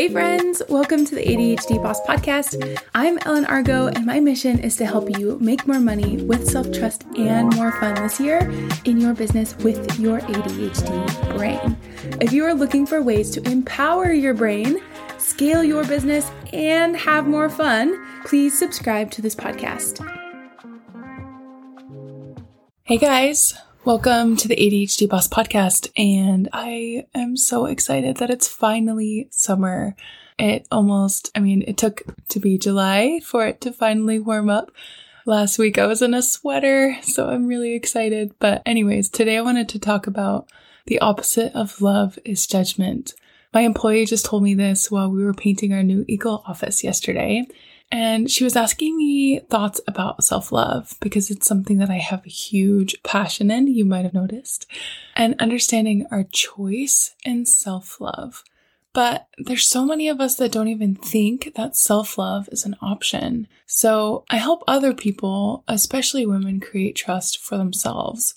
Hey, friends, welcome to the ADHD Boss Podcast. I'm Ellen Argo, and my mission is to help you make more money with self trust and more fun this year in your business with your ADHD brain. If you are looking for ways to empower your brain, scale your business, and have more fun, please subscribe to this podcast. Hey, guys. Welcome to the ADHD Boss Podcast, and I am so excited that it's finally summer. It almost, I mean, it took to be July for it to finally warm up. Last week I was in a sweater, so I'm really excited. But, anyways, today I wanted to talk about the opposite of love is judgment. My employee just told me this while we were painting our new Eagle office yesterday. And she was asking me thoughts about self love because it's something that I have a huge passion in, you might have noticed, and understanding our choice in self love. But there's so many of us that don't even think that self love is an option. So I help other people, especially women, create trust for themselves.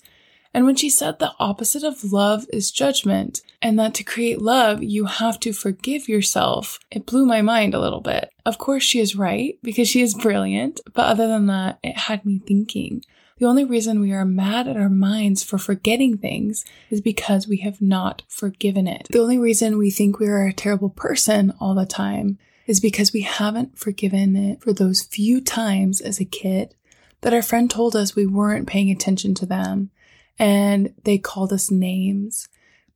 And when she said the opposite of love is judgment, and that to create love, you have to forgive yourself, it blew my mind a little bit. Of course, she is right because she is brilliant, but other than that, it had me thinking. The only reason we are mad at our minds for forgetting things is because we have not forgiven it. The only reason we think we are a terrible person all the time is because we haven't forgiven it for those few times as a kid that our friend told us we weren't paying attention to them and they called us names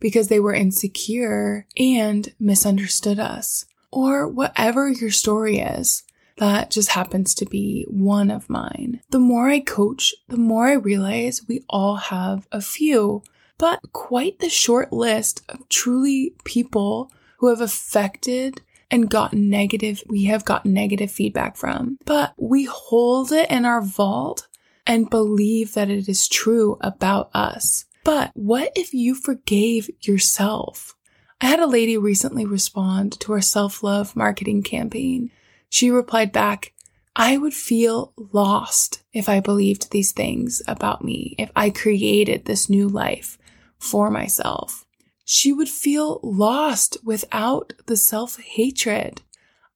because they were insecure and misunderstood us. Or whatever your story is, that just happens to be one of mine. The more I coach, the more I realize we all have a few, but quite the short list of truly people who have affected and gotten negative, we have gotten negative feedback from. But we hold it in our vault and believe that it is true about us. But what if you forgave yourself? I had a lady recently respond to our self love marketing campaign. She replied back, I would feel lost if I believed these things about me, if I created this new life for myself. She would feel lost without the self hatred.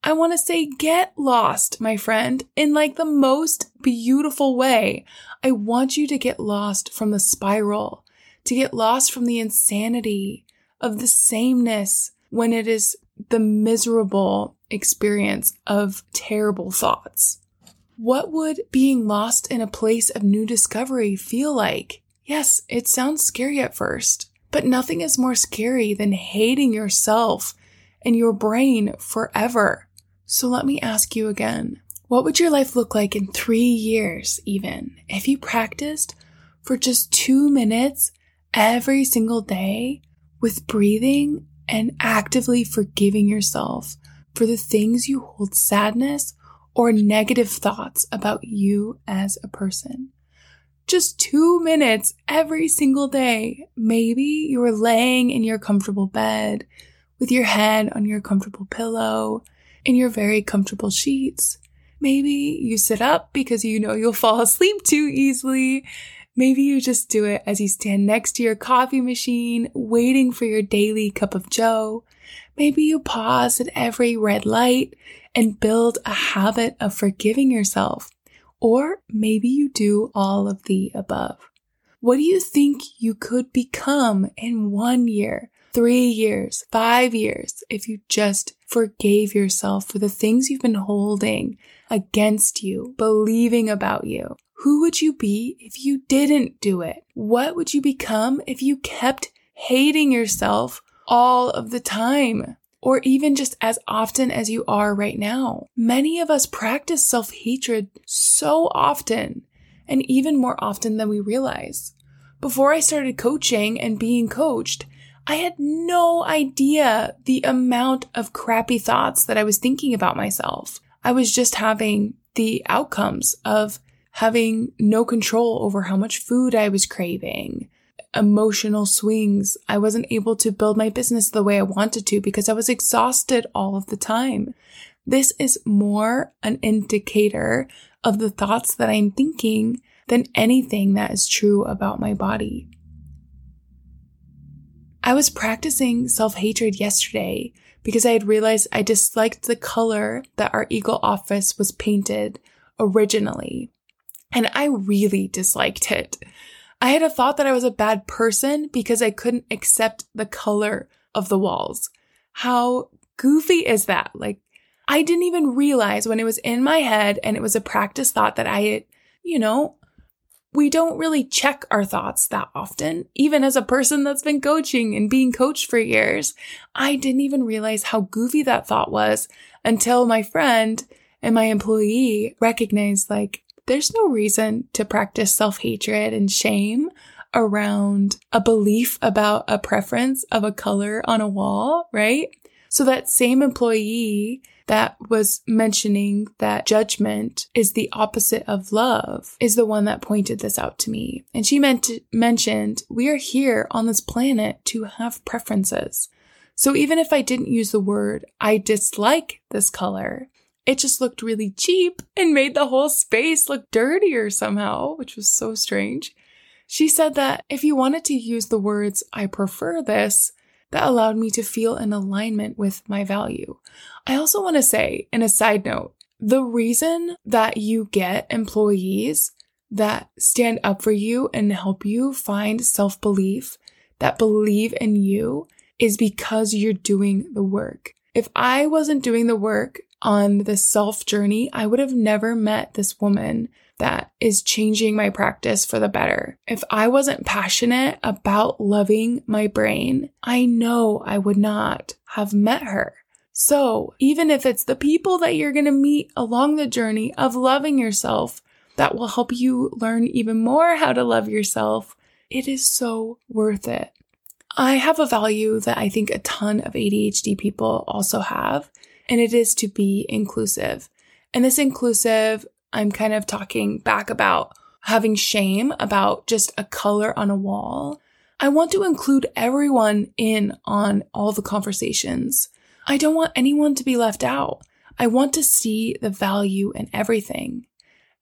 I want to say get lost, my friend, in like the most beautiful way. I want you to get lost from the spiral, to get lost from the insanity of the sameness when it is the miserable experience of terrible thoughts. What would being lost in a place of new discovery feel like? Yes, it sounds scary at first, but nothing is more scary than hating yourself and your brain forever. So let me ask you again. What would your life look like in three years, even, if you practiced for just two minutes every single day with breathing and actively forgiving yourself for the things you hold sadness or negative thoughts about you as a person? Just two minutes every single day. Maybe you are laying in your comfortable bed with your head on your comfortable pillow in your very comfortable sheets. Maybe you sit up because you know you'll fall asleep too easily. Maybe you just do it as you stand next to your coffee machine, waiting for your daily cup of joe. Maybe you pause at every red light and build a habit of forgiving yourself. Or maybe you do all of the above. What do you think you could become in one year, three years, five years if you just forgave yourself for the things you've been holding against you, believing about you? Who would you be if you didn't do it? What would you become if you kept hating yourself all of the time? Or even just as often as you are right now. Many of us practice self hatred so often and even more often than we realize. Before I started coaching and being coached, I had no idea the amount of crappy thoughts that I was thinking about myself. I was just having the outcomes of having no control over how much food I was craving, emotional swings. I wasn't able to build my business the way I wanted to because I was exhausted all of the time. This is more an indicator of the thoughts that I'm thinking than anything that is true about my body. I was practicing self hatred yesterday because I had realized I disliked the color that our Eagle office was painted originally. And I really disliked it. I had a thought that I was a bad person because I couldn't accept the color of the walls. How goofy is that? Like, I didn't even realize when it was in my head and it was a practice thought that I, you know, we don't really check our thoughts that often. Even as a person that's been coaching and being coached for years, I didn't even realize how goofy that thought was until my friend and my employee recognized like, there's no reason to practice self hatred and shame around a belief about a preference of a color on a wall, right? So that same employee that was mentioning that judgment is the opposite of love is the one that pointed this out to me. And she meant mentioned we are here on this planet to have preferences. So even if I didn't use the word, I dislike this color, it just looked really cheap and made the whole space look dirtier somehow, which was so strange. She said that if you wanted to use the words, I prefer this, that allowed me to feel in alignment with my value. I also want to say, in a side note, the reason that you get employees that stand up for you and help you find self belief, that believe in you, is because you're doing the work. If I wasn't doing the work on the self journey, I would have never met this woman that is changing my practice for the better. If I wasn't passionate about loving my brain, I know I would not have met her. So even if it's the people that you're going to meet along the journey of loving yourself that will help you learn even more how to love yourself, it is so worth it. I have a value that I think a ton of ADHD people also have, and it is to be inclusive. And this inclusive I'm kind of talking back about having shame about just a color on a wall. I want to include everyone in on all the conversations. I don't want anyone to be left out. I want to see the value in everything.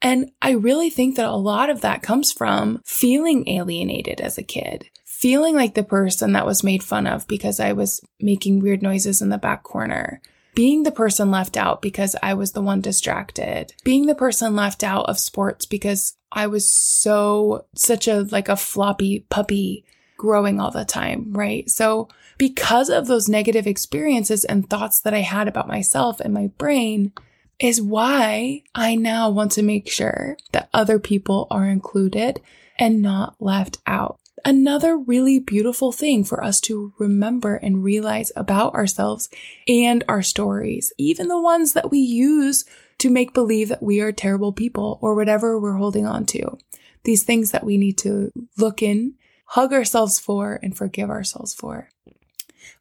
And I really think that a lot of that comes from feeling alienated as a kid, feeling like the person that was made fun of because I was making weird noises in the back corner, being the person left out because I was the one distracted, being the person left out of sports because I was so, such a, like a floppy puppy growing all the time, right? So because of those negative experiences and thoughts that I had about myself and my brain, is why I now want to make sure that other people are included and not left out another really beautiful thing for us to remember and realize about ourselves and our stories, even the ones that we use to make believe that we are terrible people or whatever we're holding on to. These things that we need to look in, hug ourselves for, and forgive ourselves for.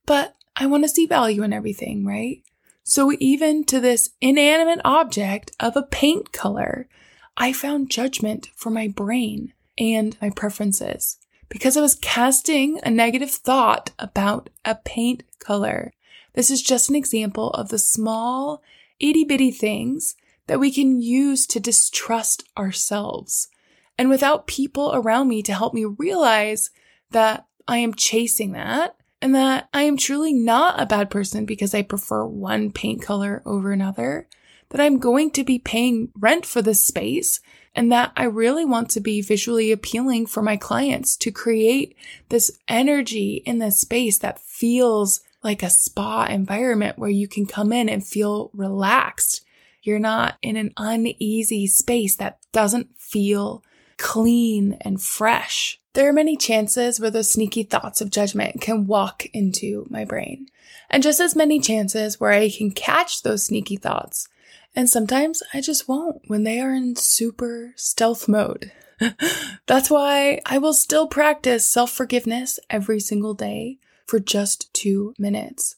But I want to see value in everything, right? So even to this inanimate object of a paint color, I found judgment for my brain and my preferences because I was casting a negative thought about a paint color. This is just an example of the small, itty bitty things that we can use to distrust ourselves. And without people around me to help me realize that I am chasing that and that I am truly not a bad person because I prefer one paint color over another, that I'm going to be paying rent for this space and that I really want to be visually appealing for my clients to create this energy in this space that feels like a spa environment where you can come in and feel relaxed. You're not in an uneasy space that doesn't feel clean and fresh. There are many chances where those sneaky thoughts of judgment can walk into my brain, and just as many chances where I can catch those sneaky thoughts and sometimes I just won't when they are in super stealth mode. That's why I will still practice self forgiveness every single day for just two minutes.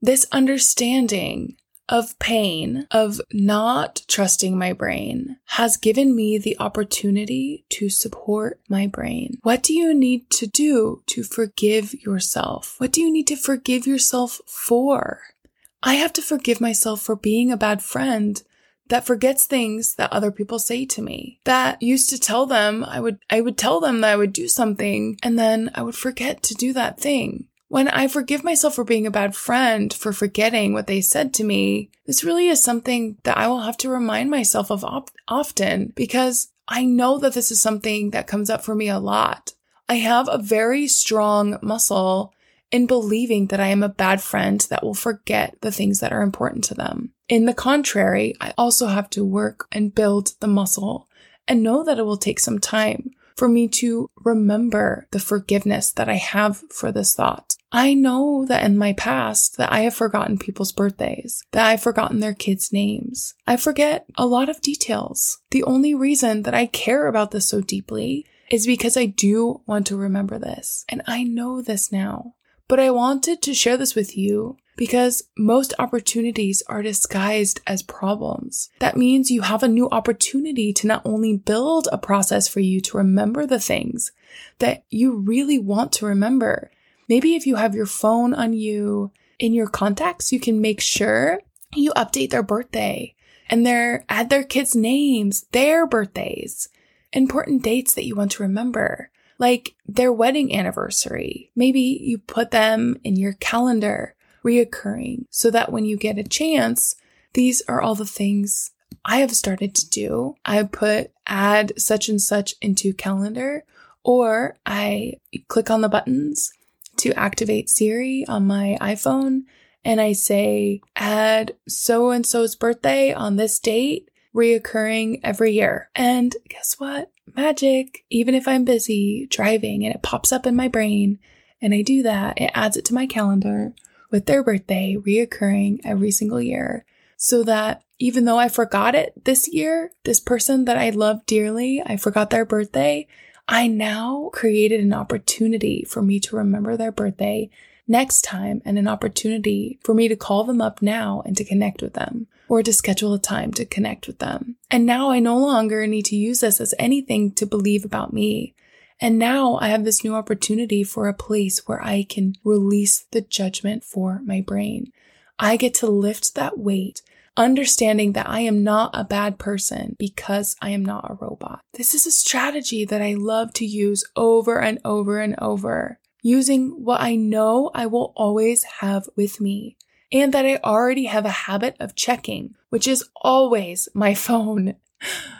This understanding of pain, of not trusting my brain, has given me the opportunity to support my brain. What do you need to do to forgive yourself? What do you need to forgive yourself for? I have to forgive myself for being a bad friend that forgets things that other people say to me. That used to tell them I would I would tell them that I would do something and then I would forget to do that thing. when I forgive myself for being a bad friend, for forgetting what they said to me, this really is something that I will have to remind myself of op- often because I know that this is something that comes up for me a lot. I have a very strong muscle in believing that I am a bad friend that will forget the things that are important to them. In the contrary, I also have to work and build the muscle and know that it will take some time for me to remember the forgiveness that I have for this thought. I know that in my past that I have forgotten people's birthdays, that I've forgotten their kids' names. I forget a lot of details. The only reason that I care about this so deeply is because I do want to remember this. And I know this now. But I wanted to share this with you because most opportunities are disguised as problems. That means you have a new opportunity to not only build a process for you to remember the things that you really want to remember. Maybe if you have your phone on you in your contacts, you can make sure you update their birthday and their add their kids' names, their birthdays, important dates that you want to remember like their wedding anniversary. Maybe you put them in your calendar reoccurring so that when you get a chance, these are all the things I have started to do. I put add such and such into calendar or I click on the buttons to activate Siri on my iPhone and I say add so and so's birthday on this date reoccurring every year. And guess what? Magic. Even if I'm busy driving and it pops up in my brain and I do that, it adds it to my calendar with their birthday reoccurring every single year so that even though I forgot it this year, this person that I love dearly, I forgot their birthday, I now created an opportunity for me to remember their birthday next time and an opportunity for me to call them up now and to connect with them or to schedule a time to connect with them. And now I no longer need to use this as anything to believe about me. And now I have this new opportunity for a place where I can release the judgment for my brain. I get to lift that weight, understanding that I am not a bad person because I am not a robot. This is a strategy that I love to use over and over and over using what I know I will always have with me and that I already have a habit of checking, which is always my phone.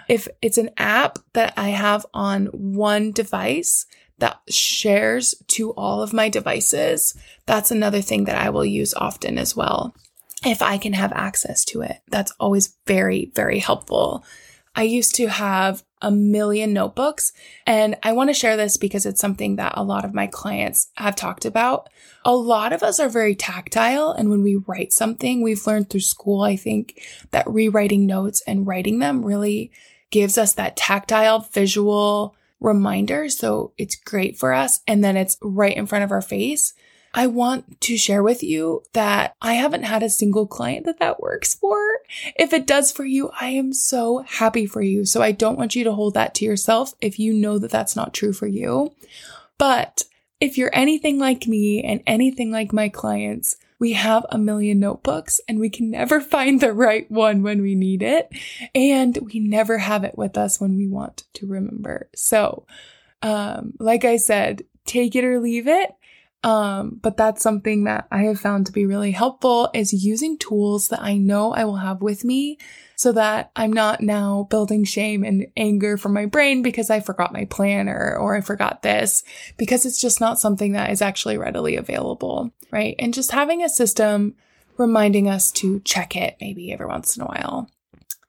If it's an app that I have on one device that shares to all of my devices, that's another thing that I will use often as well. If I can have access to it, that's always very, very helpful. I used to have a million notebooks. And I want to share this because it's something that a lot of my clients have talked about. A lot of us are very tactile. And when we write something, we've learned through school, I think that rewriting notes and writing them really gives us that tactile visual reminder. So it's great for us. And then it's right in front of our face. I want to share with you that I haven't had a single client that that works for. If it does for you, I am so happy for you. So I don't want you to hold that to yourself if you know that that's not true for you. But if you're anything like me and anything like my clients, we have a million notebooks and we can never find the right one when we need it. And we never have it with us when we want to remember. So, um, like I said, take it or leave it. Um, but that's something that I have found to be really helpful is using tools that I know I will have with me so that I'm not now building shame and anger from my brain because I forgot my planner or I forgot this because it's just not something that is actually readily available, right? And just having a system reminding us to check it maybe every once in a while.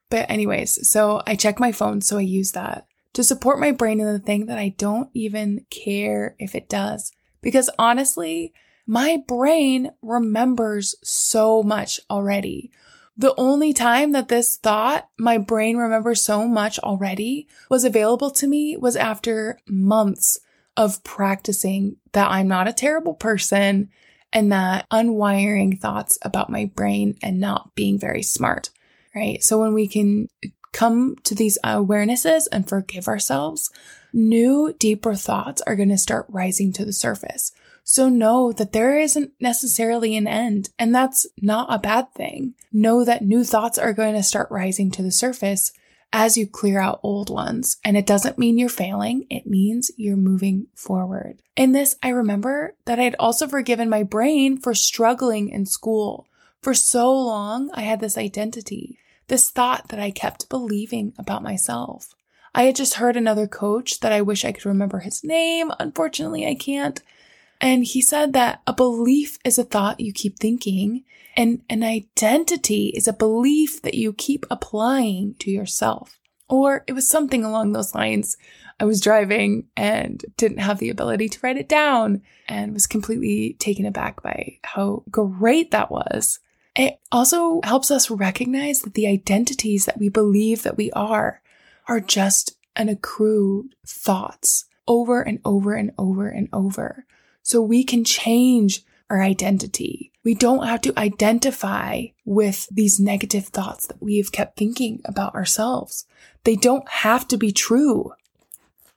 But anyways, so I check my phone, so I use that to support my brain in the thing that I don't even care if it does. Because honestly, my brain remembers so much already. The only time that this thought, my brain remembers so much already, was available to me was after months of practicing that I'm not a terrible person and that unwiring thoughts about my brain and not being very smart, right? So when we can come to these awarenesses and forgive ourselves, new, deeper thoughts are going to start rising to the surface. So know that there isn't necessarily an end, and that's not a bad thing. Know that new thoughts are going to start rising to the surface as you clear out old ones. And it doesn't mean you're failing. It means you're moving forward. In this, I remember that I had also forgiven my brain for struggling in school. For so long, I had this identity, this thought that I kept believing about myself. I had just heard another coach that I wish I could remember his name. Unfortunately, I can't. And he said that a belief is a thought you keep thinking and an identity is a belief that you keep applying to yourself. Or it was something along those lines. I was driving and didn't have the ability to write it down and was completely taken aback by how great that was. It also helps us recognize that the identities that we believe that we are are just an accrued thoughts over and over and over and over. So we can change our identity. We don't have to identify with these negative thoughts that we have kept thinking about ourselves. They don't have to be true.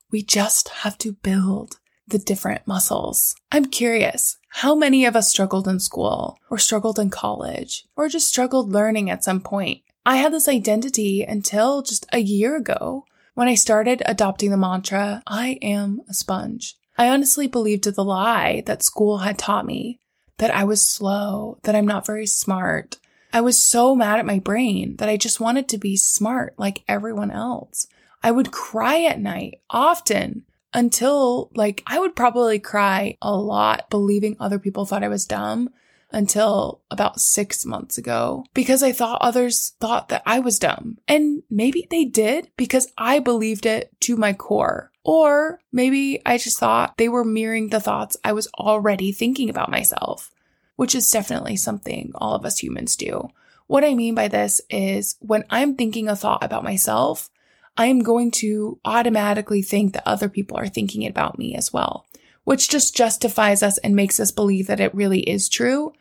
We just have to build the different muscles. I'm curious, how many of us struggled in school or struggled in college or just struggled learning at some point? I had this identity until just a year ago when I started adopting the mantra, I am a sponge. I honestly believed the lie that school had taught me that I was slow, that I'm not very smart. I was so mad at my brain that I just wanted to be smart like everyone else. I would cry at night often until like I would probably cry a lot believing other people thought I was dumb until about six months ago because I thought others thought that I was dumb. And maybe they did because I believed it to my core. Or maybe I just thought they were mirroring the thoughts I was already thinking about myself, which is definitely something all of us humans do. What I mean by this is when I'm thinking a thought about myself, I am going to automatically think that other people are thinking about me as well, which just justifies us and makes us believe that it really is true.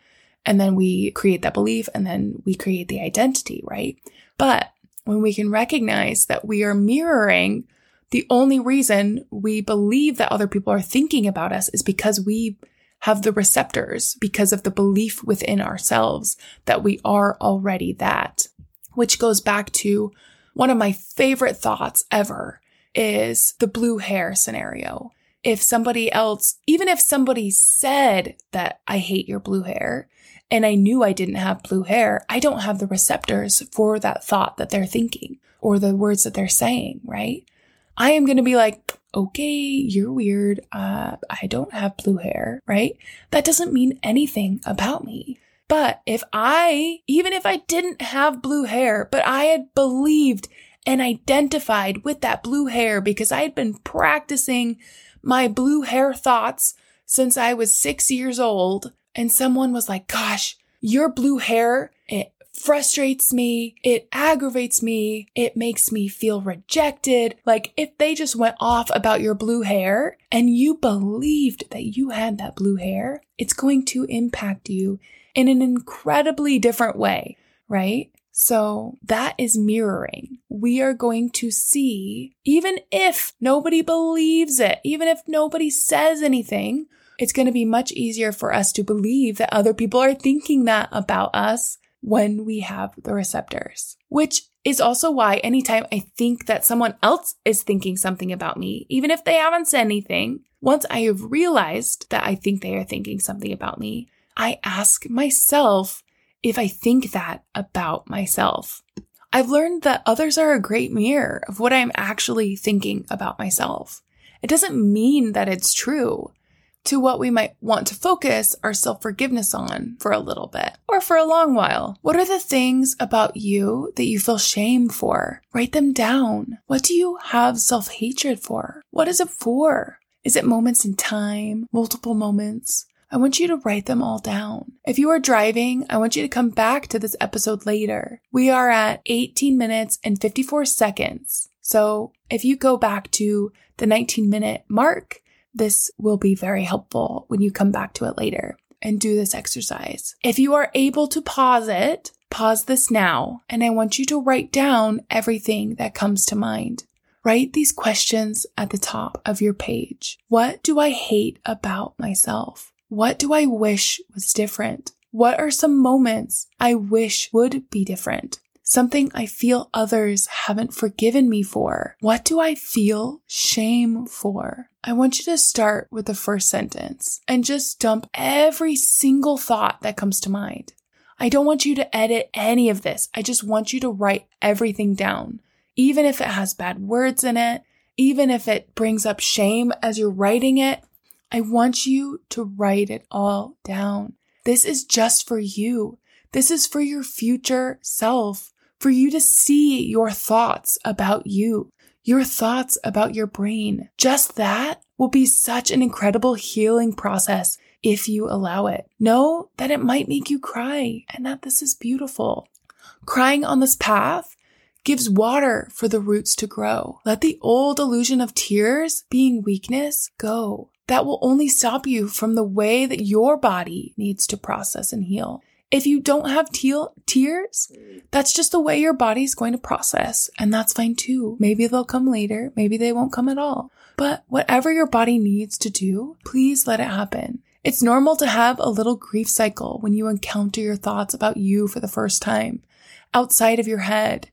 And then we create that belief and then we create the identity, right? But when we can recognize that we are mirroring the only reason we believe that other people are thinking about us is because we have the receptors, because of the belief within ourselves that we are already that, which goes back to one of my favorite thoughts ever is the blue hair scenario. If somebody else, even if somebody said that I hate your blue hair, and I knew I didn't have blue hair, I don't have the receptors for that thought that they're thinking or the words that they're saying, right? I am going to be like, okay, you're weird. Uh, I don't have blue hair, right? That doesn't mean anything about me. But if I, even if I didn't have blue hair, but I had believed and identified with that blue hair because I had been practicing my blue hair thoughts since I was six years old, and someone was like, gosh, your blue hair, it frustrates me. It aggravates me. It makes me feel rejected. Like if they just went off about your blue hair and you believed that you had that blue hair, it's going to impact you in an incredibly different way, right? So that is mirroring. We are going to see, even if nobody believes it, even if nobody says anything, it's going to be much easier for us to believe that other people are thinking that about us when we have the receptors, which is also why anytime I think that someone else is thinking something about me, even if they haven't said anything, once I have realized that I think they are thinking something about me, I ask myself if I think that about myself. I've learned that others are a great mirror of what I'm actually thinking about myself. It doesn't mean that it's true to what we might want to focus our self forgiveness on for a little bit or for a long while. What are the things about you that you feel shame for? Write them down. What do you have self hatred for? What is it for? Is it moments in time, multiple moments? I want you to write them all down. If you are driving, I want you to come back to this episode later. We are at 18 minutes and 54 seconds. So if you go back to the 19 minute mark, this will be very helpful when you come back to it later and do this exercise. If you are able to pause it, pause this now, and I want you to write down everything that comes to mind. Write these questions at the top of your page. What do I hate about myself? What do I wish was different? What are some moments I wish would be different? Something I feel others haven't forgiven me for. What do I feel shame for? I want you to start with the first sentence and just dump every single thought that comes to mind. I don't want you to edit any of this. I just want you to write everything down. Even if it has bad words in it, even if it brings up shame as you're writing it, I want you to write it all down. This is just for you. This is for your future self, for you to see your thoughts about you, your thoughts about your brain. Just that will be such an incredible healing process if you allow it. Know that it might make you cry and that this is beautiful. Crying on this path gives water for the roots to grow. Let the old illusion of tears being weakness go. That will only stop you from the way that your body needs to process and heal. If you don't have te- tears, that's just the way your body's going to process, and that's fine too. Maybe they'll come later, maybe they won't come at all. But whatever your body needs to do, please let it happen. It's normal to have a little grief cycle when you encounter your thoughts about you for the first time, outside of your head.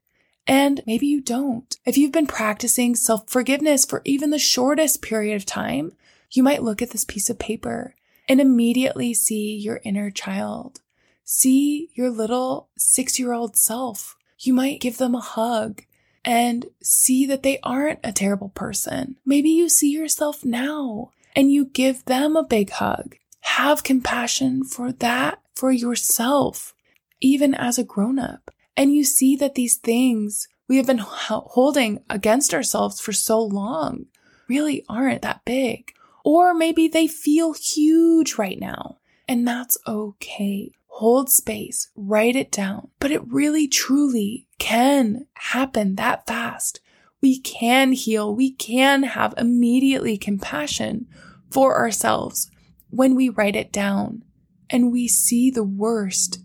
And maybe you don't. If you've been practicing self forgiveness for even the shortest period of time, you might look at this piece of paper and immediately see your inner child. See your little six year old self. You might give them a hug and see that they aren't a terrible person. Maybe you see yourself now and you give them a big hug. Have compassion for that for yourself, even as a grown up and you see that these things we have been holding against ourselves for so long really aren't that big. Or maybe they feel huge right now, and that's okay. Hold space, write it down, but it really truly can happen that fast. We can heal. We can have immediately compassion for ourselves when we write it down and we see the worst,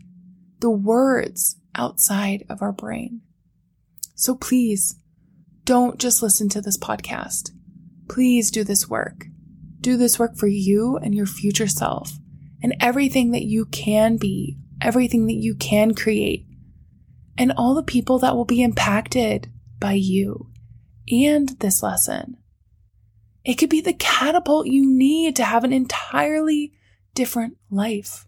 the words outside of our brain. So please don't just listen to this podcast. Please do this work. Do this work for you and your future self and everything that you can be, everything that you can create, and all the people that will be impacted by you and this lesson. It could be the catapult you need to have an entirely different life.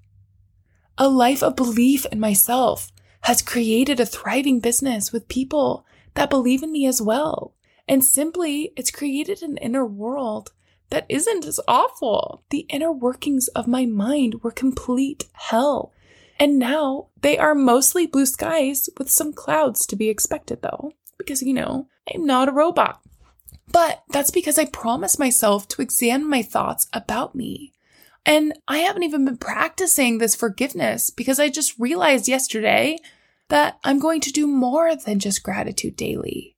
A life of belief in myself, has created a thriving business with people that believe in me as well. And simply, it's created an inner world that isn't as awful. The inner workings of my mind were complete hell. And now they are mostly blue skies with some clouds to be expected though, because you know, I'm not a robot. But that's because I promised myself to examine my thoughts about me. And I haven't even been practicing this forgiveness because I just realized yesterday that I'm going to do more than just gratitude daily.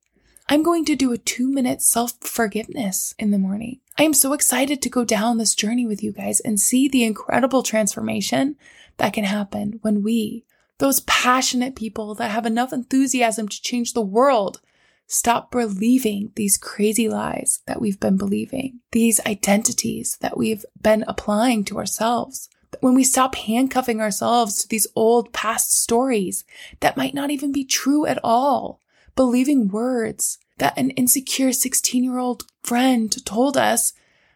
I'm going to do a two minute self forgiveness in the morning. I am so excited to go down this journey with you guys and see the incredible transformation that can happen when we, those passionate people that have enough enthusiasm to change the world, stop believing these crazy lies that we've been believing, these identities that we've been applying to ourselves when we stop handcuffing ourselves to these old past stories that might not even be true at all, believing words that an insecure 16 year old friend told us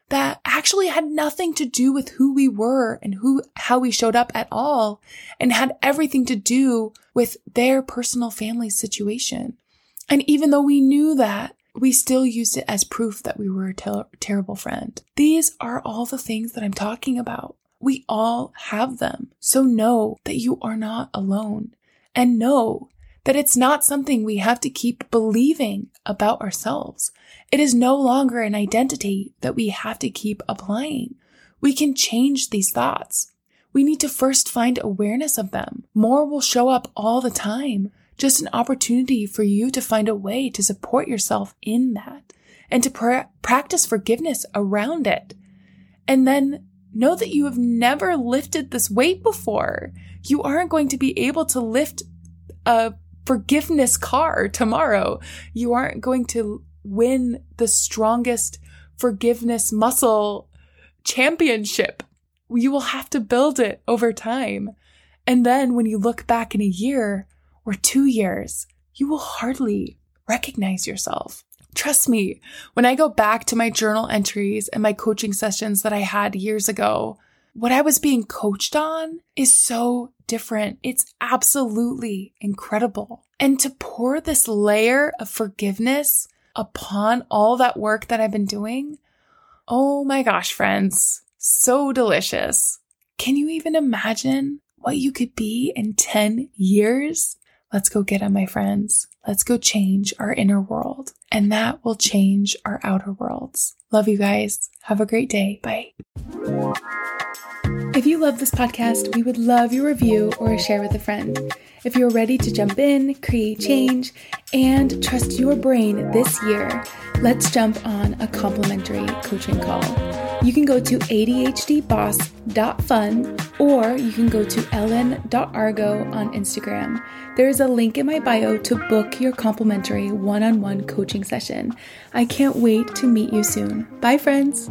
that actually had nothing to do with who we were and who, how we showed up at all and had everything to do with their personal family situation. And even though we knew that, we still used it as proof that we were a ter- terrible friend. These are all the things that I'm talking about. We all have them. So know that you are not alone and know that it's not something we have to keep believing about ourselves. It is no longer an identity that we have to keep applying. We can change these thoughts. We need to first find awareness of them. More will show up all the time. Just an opportunity for you to find a way to support yourself in that and to pr- practice forgiveness around it. And then know that you have never lifted this weight before. You aren't going to be able to lift a forgiveness car tomorrow. You aren't going to win the strongest forgiveness muscle championship. You will have to build it over time. And then when you look back in a year, or two years, you will hardly recognize yourself. Trust me, when I go back to my journal entries and my coaching sessions that I had years ago, what I was being coached on is so different. It's absolutely incredible. And to pour this layer of forgiveness upon all that work that I've been doing, oh my gosh, friends, so delicious. Can you even imagine what you could be in 10 years? Let's go get it, my friends. Let's go change our inner world, and that will change our outer worlds. Love you guys. Have a great day. Bye. If you love this podcast, we would love your review or a share with a friend. If you're ready to jump in, create change, and trust your brain this year, let's jump on a complimentary coaching call. You can go to ADHDboss.fun or you can go to ellen.argo on Instagram. There is a link in my bio to book your complimentary one on one coaching session. I can't wait to meet you soon. Bye, friends.